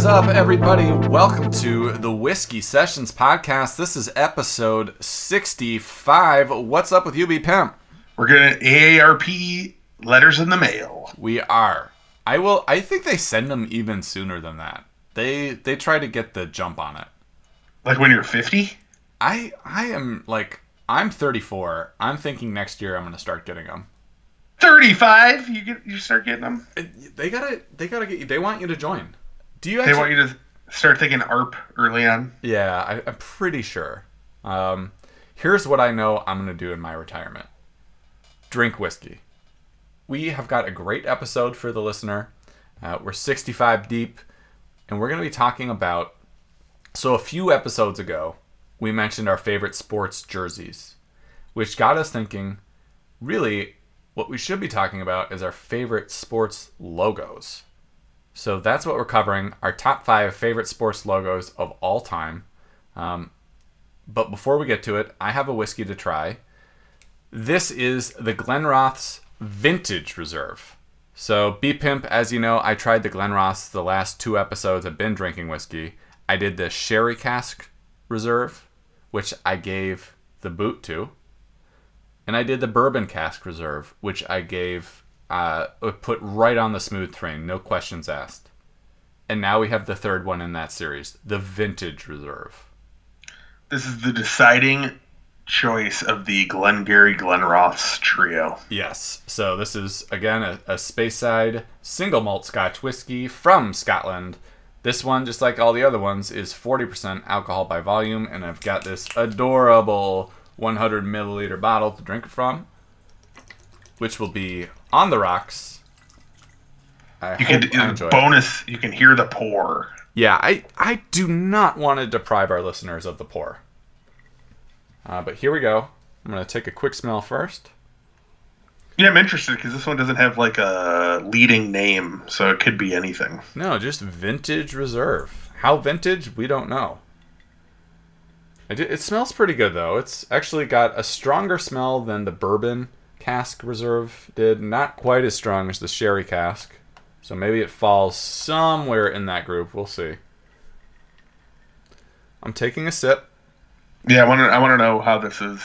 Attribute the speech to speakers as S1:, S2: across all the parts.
S1: Is up, everybody? Welcome to the Whiskey Sessions podcast. This is episode 65. What's up with you, B Pimp?
S2: We're getting AARP letters in the mail.
S1: We are. I will. I think they send them even sooner than that. They they try to get the jump on it.
S2: Like when you're 50?
S1: I I am like I'm 34. I'm thinking next year I'm gonna start getting them.
S2: 35, you get you start getting them.
S1: Uh, they gotta they gotta get you. They want you to join. Do you?
S2: They want you to start thinking ARP early on.
S1: Yeah, I, I'm pretty sure. Um, here's what I know I'm gonna do in my retirement: drink whiskey. We have got a great episode for the listener. Uh, we're 65 deep, and we're gonna be talking about. So a few episodes ago, we mentioned our favorite sports jerseys, which got us thinking. Really, what we should be talking about is our favorite sports logos. So that's what we're covering our top five favorite sports logos of all time. Um, but before we get to it, I have a whiskey to try. This is the Glenrothes Vintage Reserve. So, B Pimp, as you know, I tried the Glenrothes the last two episodes. I've been drinking whiskey. I did the Sherry Cask Reserve, which I gave the boot to. And I did the Bourbon Cask Reserve, which I gave, uh, put right on the smooth train, no questions asked. And now we have the third one in that series, the Vintage Reserve.
S2: This is the deciding choice of the Glengarry Glenrothes trio.
S1: Yes. So this is again a, a Speyside single malt Scotch whiskey from Scotland. This one, just like all the other ones, is 40% alcohol by volume, and I've got this adorable 100 milliliter bottle to drink it from, which will be on the rocks. I
S2: You can
S1: enjoy it.
S2: bonus. You can hear the pour.
S1: Yeah, I, I do not want to deprive our listeners of the pour. Uh, but here we go. I'm going to take a quick smell first.
S2: Yeah, I'm interested because this one doesn't have like a leading name, so it could be anything.
S1: No, just vintage reserve. How vintage, we don't know. It, it smells pretty good though. It's actually got a stronger smell than the bourbon cask reserve did. Not quite as strong as the sherry cask. So maybe it falls somewhere in that group. We'll see. I'm taking a sip.
S2: Yeah, I want to. I want to know how this is.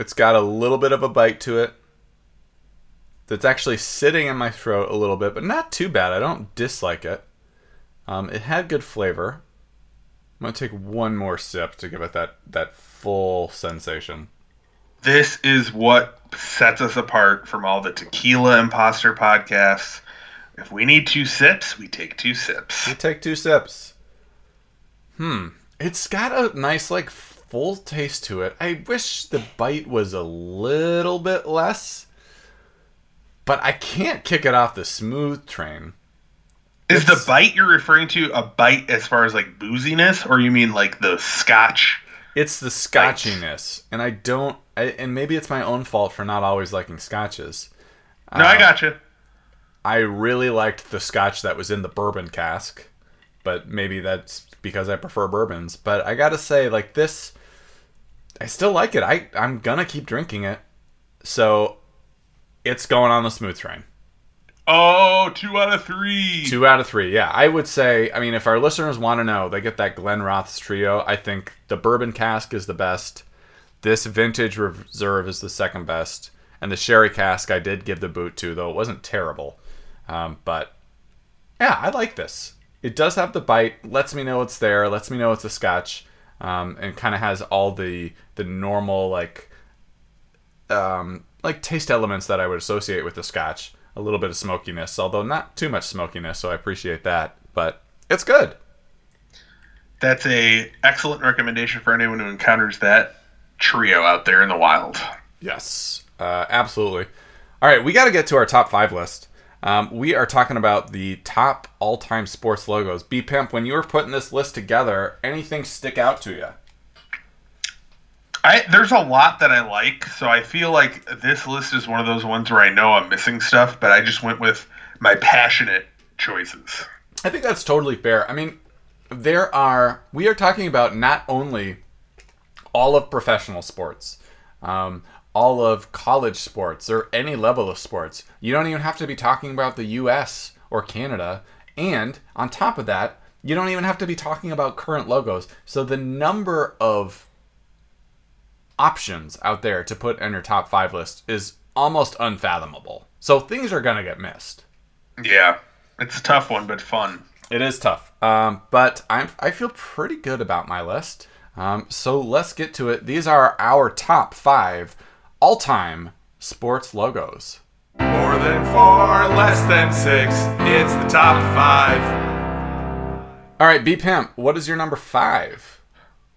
S1: It's got a little bit of a bite to it. That's actually sitting in my throat a little bit, but not too bad. I don't dislike it. Um, it had good flavor. I'm gonna take one more sip to give it that that full sensation.
S2: This is what sets us apart from all the tequila imposter podcasts. If we need two sips, we take two sips.
S1: We take two sips. Hmm. It's got a nice like full taste to it. I wish the bite was a little bit less, but I can't kick it off the smooth train.
S2: Is the bite you're referring to a bite as far as like booziness, or you mean like the scotch?
S1: It's the scotchiness, and I don't. I, and maybe it's my own fault for not always liking scotches.
S2: No, I
S1: Um,
S2: gotcha.
S1: I really liked the scotch that was in the bourbon cask, but maybe that's because I prefer bourbons. But I gotta say, like this, I still like it. I I'm gonna keep drinking it, so it's going on the smooth train.
S2: Oh, two out of three.
S1: Two out of three. Yeah, I would say. I mean, if our listeners want to know, they get that Glenrothes trio. I think the bourbon cask is the best. This vintage reserve is the second best, and the sherry cask I did give the boot to, though it wasn't terrible. Um, but yeah, I like this. It does have the bite. Lets me know it's there. Lets me know it's a Scotch, um, and kind of has all the the normal like um, like taste elements that I would associate with the Scotch. A little bit of smokiness, although not too much smokiness, so I appreciate that. But it's good.
S2: That's a excellent recommendation for anyone who encounters that trio out there in the wild.
S1: Yes, uh, absolutely. All right, we got to get to our top five list. Um, we are talking about the top all-time sports logos. B Pimp, when you were putting this list together, anything stick out to you?
S2: I there's a lot that I like, so I feel like this list is one of those ones where I know I'm missing stuff, but I just went with my passionate choices.
S1: I think that's totally fair. I mean, there are we are talking about not only all of professional sports, um, all of college sports, or any level of sports. You don't even have to be talking about the U.S. or Canada. And on top of that, you don't even have to be talking about current logos. So the number of options out there to put in your top five list is almost unfathomable. So things are going to get missed.
S2: Yeah, it's a tough one, but fun.
S1: It is tough. Um, but I'm, I feel pretty good about my list. Um, so let's get to it. These are our top five all time sports logos.
S3: More than four, less than six. It's the top five.
S1: All right, B Pimp, what is your number five?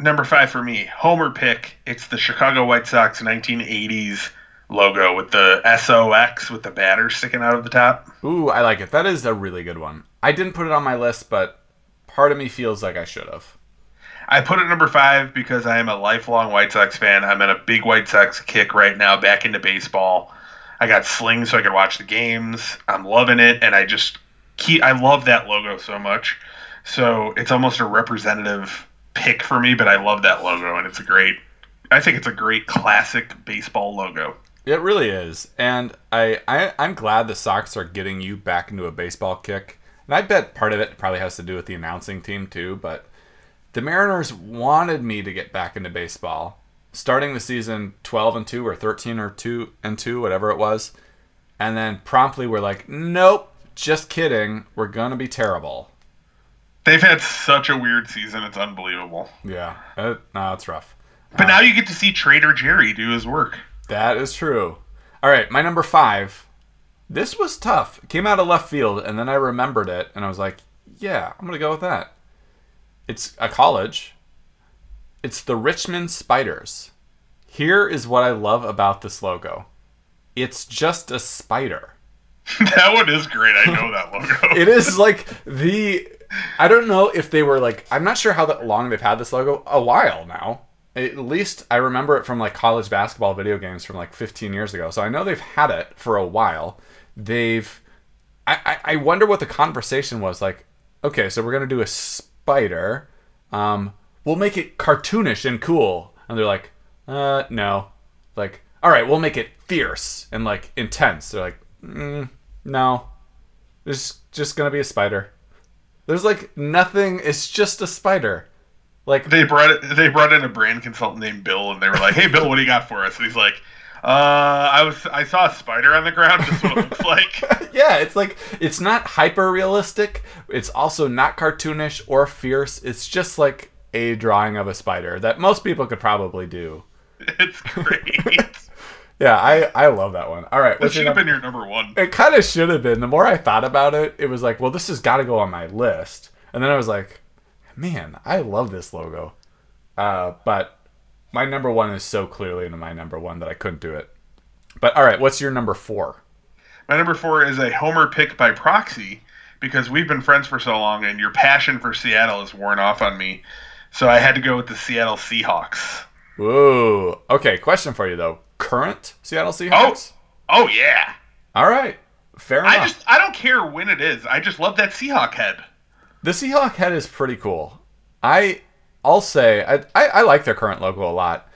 S2: Number five for me, Homer pick. It's the Chicago White Sox 1980s logo with the SOX with the batter sticking out of the top.
S1: Ooh, I like it. That is a really good one. I didn't put it on my list, but part of me feels like I should have.
S2: I put it number five because I am a lifelong White Sox fan. I'm in a big White Sox kick right now, back into baseball. I got slings so I could watch the games. I'm loving it, and I just keep. I love that logo so much. So it's almost a representative pick for me, but I love that logo, and it's a great. I think it's a great classic baseball logo.
S1: It really is, and I, I I'm glad the Sox are getting you back into a baseball kick. And I bet part of it probably has to do with the announcing team too. But the Mariners wanted me to get back into baseball, starting the season 12 and two or 13 or two and two, whatever it was, and then promptly we're like, nope, just kidding, we're gonna be terrible.
S2: They've had such a weird season; it's unbelievable.
S1: Yeah, it, no, it's rough.
S2: But now uh, you get to see Trader Jerry do his work.
S1: That is true. All right, my number five. This was tough. It came out of left field, and then I remembered it, and I was like, yeah, I'm going to go with that. It's a college. It's the Richmond Spiders. Here is what I love about this logo it's just a spider.
S2: that one is great. I know that logo.
S1: It is like the. I don't know if they were like. I'm not sure how that long they've had this logo. A while now. At least I remember it from like college basketball video games from like 15 years ago. So I know they've had it for a while. They've. I, I, I wonder what the conversation was like. Okay, so we're gonna do a spider. Um, we'll make it cartoonish and cool. And they're like, uh, no. Like, all right, we'll make it fierce and like intense. They're like, mm, no. It's just gonna be a spider. There's like nothing. It's just a spider. Like
S2: they brought it, they brought in a brand consultant named Bill, and they were like, "Hey, Bill, what do you got for us?" And he's like, "Uh, I was I saw a spider on the ground. This is what it looks like."
S1: yeah, it's like it's not hyper realistic. It's also not cartoonish or fierce. It's just like a drawing of a spider that most people could probably do.
S2: It's great.
S1: Yeah, I I love that one. All right,
S2: that should have been your number one.
S1: It kind of should have been. The more I thought about it, it was like, well, this has got to go on my list. And then I was like, man, I love this logo. Uh, but my number one is so clearly into my number one that I couldn't do it. But all right, what's your number four?
S2: My number four is a homer pick by proxy because we've been friends for so long, and your passion for Seattle has worn off on me. So I had to go with the Seattle Seahawks.
S1: Whoa. Okay, question for you though. Current Seattle Seahawks?
S2: Oh yeah.
S1: All right. Fair enough.
S2: I just I don't care when it is. I just love that Seahawk head.
S1: The Seahawk head is pretty cool. I I'll say I, I, I like their current logo a lot.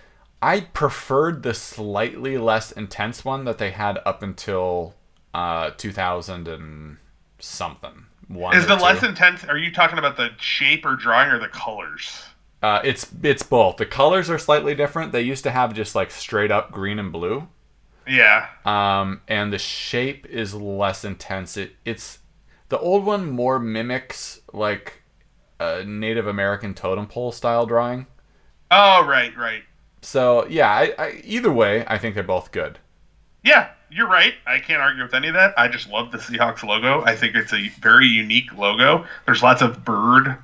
S1: I preferred the slightly less intense one that they had up until uh 2000 and something. One
S2: Is the
S1: two.
S2: less intense? Are you talking about the shape or drawing or the colors?
S1: Uh, it's it's both. The colors are slightly different. They used to have just like straight up green and blue.
S2: Yeah.
S1: Um, and the shape is less intense. It it's the old one more mimics like a Native American totem pole style drawing.
S2: Oh right, right.
S1: So yeah, I, I, either way, I think they're both good.
S2: Yeah, you're right. I can't argue with any of that. I just love the Seahawks logo. I think it's a very unique logo. There's lots of bird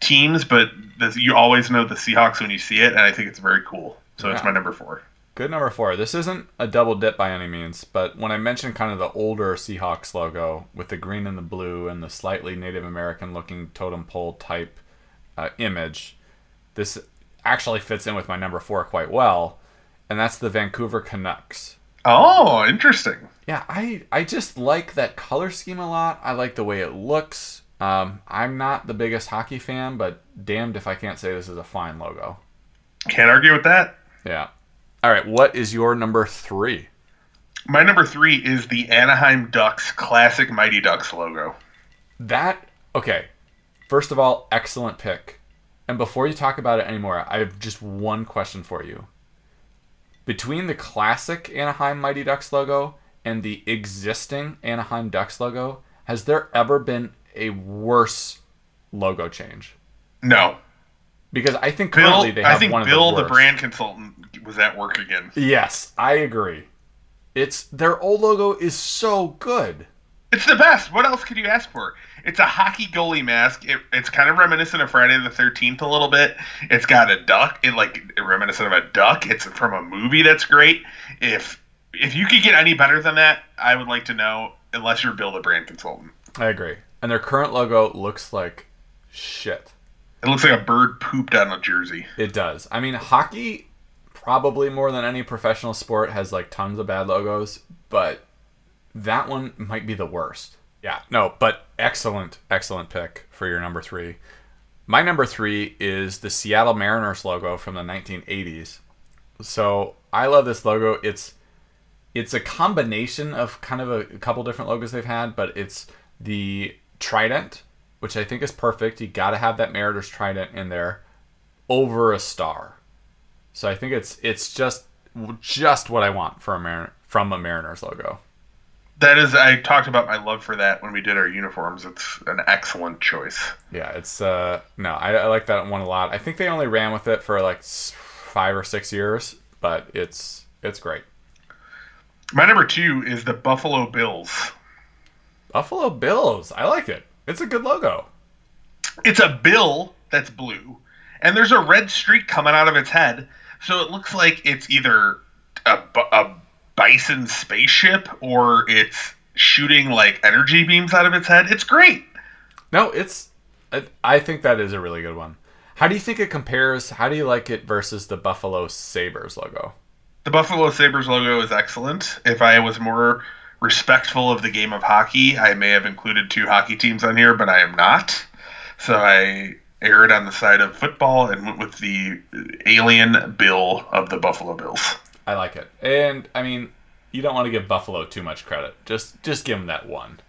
S2: teams, but this, you always know the Seahawks when you see it, and I think it's very cool. So it's my number four.
S1: Good number four. This isn't a double dip by any means, but when I mentioned kind of the older Seahawks logo with the green and the blue and the slightly Native American looking totem pole type uh, image, this actually fits in with my number four quite well, and that's the Vancouver Canucks.
S2: Oh, interesting.
S1: Yeah, I I just like that color scheme a lot. I like the way it looks. Um, I'm not the biggest hockey fan, but damned if I can't say this is a fine logo.
S2: Can't argue with that.
S1: Yeah. All right, what is your number three?
S2: My number three is the Anaheim Ducks classic Mighty Ducks logo.
S1: That Okay. First of all, excellent pick. And before you talk about it anymore, I have just one question for you. Between the classic Anaheim Mighty Ducks logo and the existing Anaheim Ducks logo, has there ever been a worse logo change?
S2: No.
S1: Because I think
S2: Bill,
S1: they have
S2: I think
S1: one
S2: Bill,
S1: the
S2: the, brand consultant, was at work again.
S1: Yes, I agree. It's their old logo is so good.
S2: It's the best. What else could you ask for? It's a hockey goalie mask. It, it's kind of reminiscent of Friday the Thirteenth a little bit. It's got a duck. It like reminiscent of a duck. It's from a movie that's great. If if you could get any better than that, I would like to know. Unless you're Bill, the brand consultant,
S1: I agree. And their current logo looks like shit.
S2: it looks like a bird pooped on a jersey.
S1: It does. I mean, hockey probably more than any professional sport has like tons of bad logos, but that one might be the worst. Yeah, no, but excellent, excellent pick for your number three. My number three is the Seattle Mariners logo from the 1980s. So I love this logo. It's it's a combination of kind of a, a couple different logos they've had, but it's the trident, which I think is perfect. You got to have that Mariners trident in there over a star. So I think it's it's just just what I want for a Mar- from a Mariners logo.
S2: That is, I talked about my love for that when we did our uniforms. It's an excellent choice.
S1: Yeah, it's uh no, I, I like that one a lot. I think they only ran with it for like five or six years, but it's it's great.
S2: My number two is the Buffalo Bills.
S1: Buffalo Bills, I like it. It's a good logo.
S2: It's a bill that's blue, and there's a red streak coming out of its head. So it looks like it's either a, a bison spaceship or it's shooting like energy beams out of its head. It's great.
S1: No, it's I, I think that is a really good one. How do you think it compares? How do you like it versus the Buffalo Sabres logo?
S2: The Buffalo Sabres logo is excellent. If I was more respectful of the game of hockey, I may have included two hockey teams on here, but I am not. So I erred on the side of football and went with the alien bill of the Buffalo Bills.
S1: I like it. And I mean, you don't want to give Buffalo too much credit. Just just give them that one.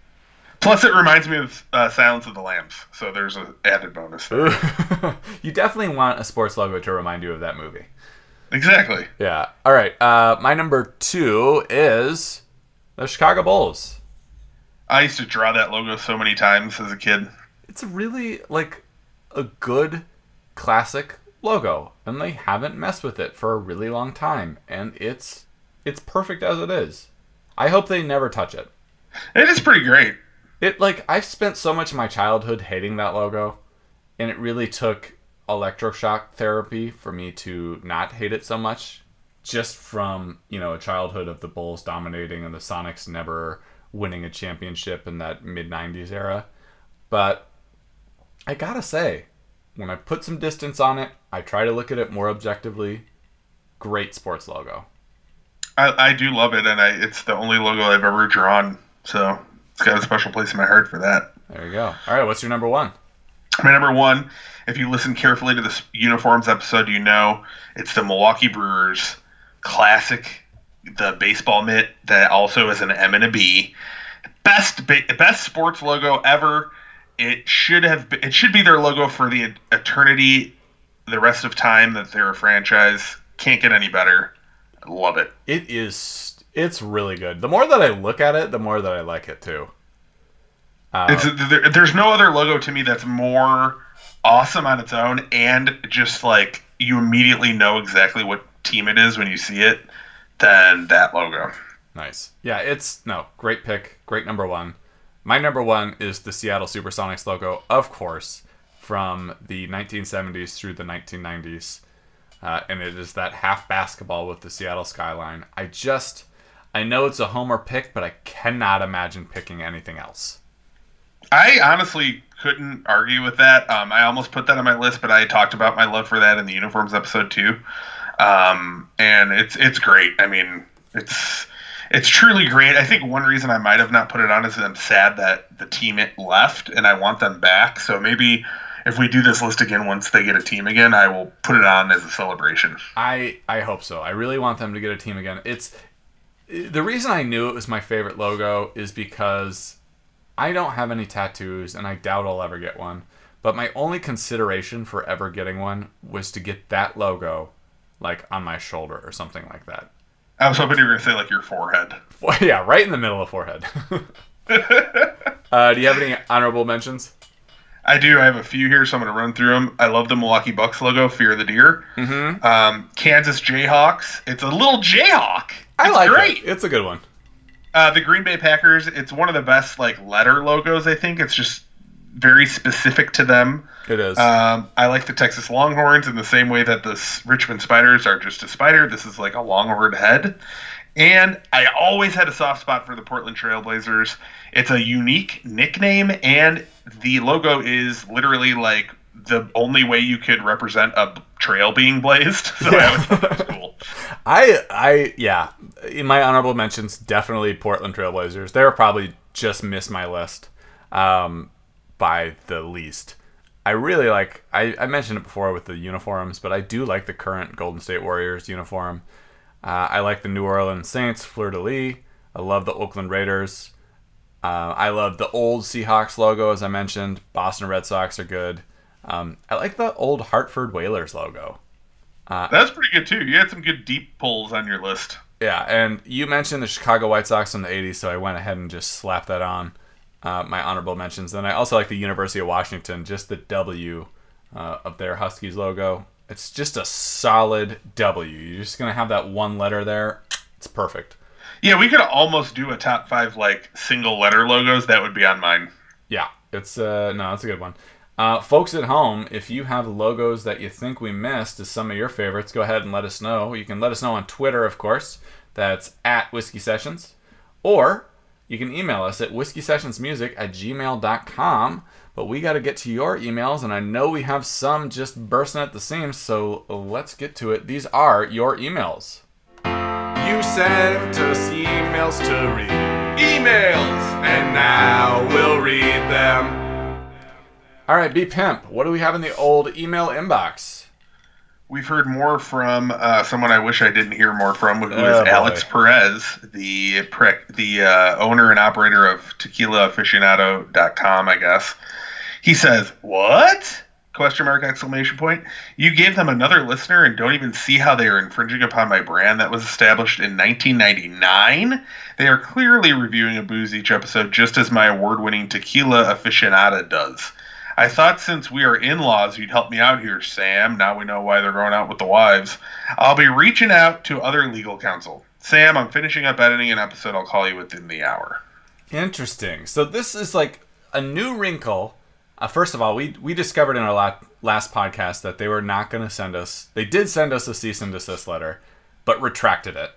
S2: Plus, it reminds me of uh, Silence of the Lambs, so there's an added bonus.
S1: You definitely want a sports logo to remind you of that movie.
S2: Exactly.
S1: Yeah. All right. Uh, my number two is the Chicago Bulls.
S2: I used to draw that logo so many times as a kid.
S1: It's really like a good classic logo, and they haven't messed with it for a really long time, and it's it's perfect as it is. I hope they never touch it.
S2: It is pretty great.
S1: It like I've spent so much of my childhood hating that logo, and it really took electroshock therapy for me to not hate it so much. Just from you know a childhood of the Bulls dominating and the Sonics never winning a championship in that mid '90s era, but I gotta say, when I put some distance on it, I try to look at it more objectively. Great sports logo.
S2: I, I do love it, and I, it's the only logo I've ever drawn, so it's got a special place in my heart for that.
S1: There you go. All right, what's your number one?
S2: My number one, if you listen carefully to this uniforms episode, you know it's the Milwaukee Brewers classic, the baseball mitt that also is an M and a B. Best ba- best sports logo ever. It should have it should be their logo for the eternity, the rest of time that they're a franchise. Can't get any better. I love it.
S1: It is. It's really good. The more that I look at it, the more that I like it too. Uh,
S2: It's there, there's no other logo to me that's more awesome on its own and just like you immediately know exactly what team it is when you see it than that logo.
S1: nice. Yeah, it's no great pick. Great number one. My number one is the Seattle SuperSonics logo, of course, from the 1970s through the 1990s, uh, and it is that half basketball with the Seattle skyline. I just, I know it's a homer pick, but I cannot imagine picking anything else.
S2: I honestly couldn't argue with that. Um, I almost put that on my list, but I talked about my love for that in the uniforms episode too. Um, and it's it's great. I mean, it's it's truly great. I think one reason I might have not put it on is that I'm sad that the team left, and I want them back. So maybe if we do this list again once they get a team again, I will put it on as a celebration.
S1: I I hope so. I really want them to get a team again. It's the reason I knew it was my favorite logo is because I don't have any tattoos, and I doubt I'll ever get one. But my only consideration for ever getting one was to get that logo, like on my shoulder or something like that.
S2: I was hoping you were going to say like your forehead.
S1: Well, yeah, right in the middle of forehead. uh, do you have any honorable mentions?
S2: I do. I have a few here, so I'm going to run through them. I love the Milwaukee Bucks logo, Fear the Deer.
S1: Mm-hmm.
S2: Um, Kansas Jayhawks. It's a little Jayhawk.
S1: I
S2: It's
S1: like
S2: great.
S1: it. It's a good one.
S2: Uh, the Green Bay Packers. It's one of the best like letter logos. I think it's just very specific to them.
S1: It is.
S2: Um, I like the Texas Longhorns in the same way that the S- Richmond Spiders are just a spider. This is like a longhorn head. And I always had a soft spot for the Portland Trailblazers. It's a unique nickname, and the logo is literally like the only way you could represent a trail being blazed. So I always thought that was cool.
S1: I I yeah. In my honorable mentions, definitely Portland Trailblazers. They're probably just missed my list um, by the least. I really like. I, I mentioned it before with the uniforms, but I do like the current Golden State Warriors uniform. Uh, I like the New Orleans Saints fleur de lis. I love the Oakland Raiders. Uh, I love the old Seahawks logo, as I mentioned. Boston Red Sox are good. Um, I like the old Hartford Whalers logo.
S2: That's pretty good too. You had some good deep pulls on your list.
S1: Yeah, and you mentioned the Chicago White Sox in the 80s, so I went ahead and just slapped that on uh, my honorable mentions. Then I also like the University of Washington, just the W uh, of their Huskies logo. It's just a solid W. You're just going to have that one letter there. It's perfect.
S2: Yeah, we could almost do a top five like single letter logos. That would be on mine.
S1: Yeah, it's uh no, it's a good one. Uh, folks at home, if you have logos that you think we missed as some of your favorites, go ahead and let us know. You can let us know on Twitter, of course. That's at Whiskey Sessions. Or you can email us at whiskeysessionsmusic at gmail.com. But we got to get to your emails, and I know we have some just bursting at the seams, so let's get to it. These are your emails.
S3: You sent us emails to read. Emails! And now we'll read them.
S1: All right, B Pimp, what do we have in the old email inbox?
S2: We've heard more from uh, someone I wish I didn't hear more from, who is
S1: Oh, boy.
S2: Alex Perez, the pre- the uh, owner and operator of TequilaAficionado.com, I guess. He says, "What?" Question mark exclamation point. You gave them another listener and don't even see how they are infringing upon my brand that was established in 1999. They are clearly reviewing a booze each episode, just as my award-winning Tequila Aficionado does. I thought since we are in laws, you'd help me out here, Sam. Now we know why they're going out with the wives. I'll be reaching out to other legal counsel. Sam, I'm finishing up editing an episode. I'll call you within the hour.
S1: Interesting. So this is like a new wrinkle. Uh, first of all, we we discovered in our la- last podcast that they were not going to send us. They did send us a cease and desist letter, but retracted it.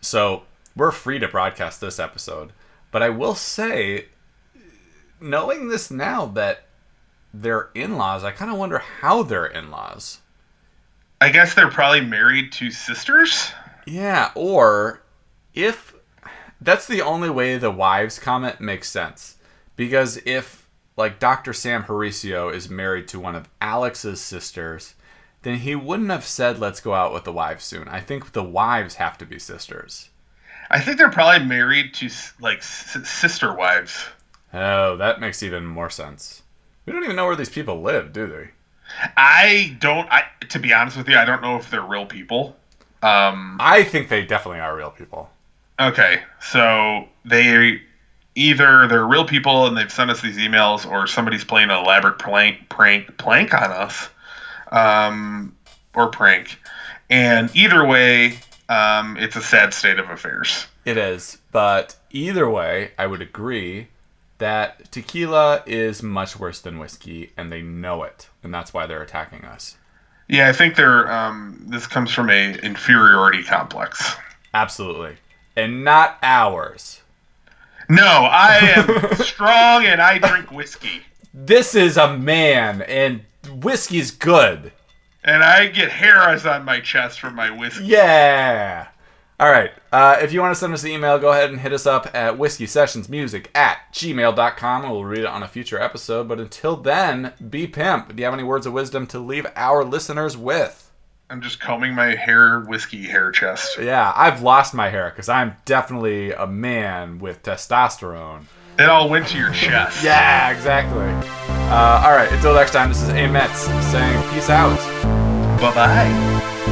S1: So we're free to broadcast this episode. But I will say, knowing this now that they're in-laws, I kind of wonder how they're in-laws.
S2: I guess they're probably married to sisters.
S1: Yeah, or if that's the only way the wives comment makes sense. Because if like Dr. Sam Horacio is married to one of Alex's sisters, then he wouldn't have said let's go out with the wives soon. I think the wives have to be sisters.
S2: I think they're probably married to like s- sister wives.
S1: Oh, that makes even more sense. We don't even know where these people live, do they?
S2: I don't. I to be honest with you, I don't know if they're real people. Um,
S1: I think they definitely are real people.
S2: okay, so they either they're real people and they've sent us these emails, or somebody's playing an elaborate prank prank plank on us, um, or prank. And either way, um, it's a sad state of affairs.
S1: It is, but either way, I would agree that tequila is much worse than whiskey, and they know it, and that's why they're attacking us.
S2: Yeah, I think they're. Um, this comes from a inferiority complex.
S1: Absolutely, and not ours.
S2: No, I am strong and I drink whiskey.
S1: This is a man, and whiskey's good.
S2: And I get hairs on my chest from my whiskey.
S1: Yeah. All right. Uh, if you want to send us an email, go ahead and hit us up at whiskeysessionsmusic at gmail.com and we'll read it on a future episode. But until then, be pimp. Do you have any words of wisdom to leave our listeners with?
S2: I'm just combing my hair whiskey hair chest.
S1: Yeah, I've lost my hair because I'm definitely a man with testosterone.
S2: It all went to your chest.
S1: Yeah, exactly. Uh, all right, until next time, this is Amets saying peace out.
S2: Bye bye.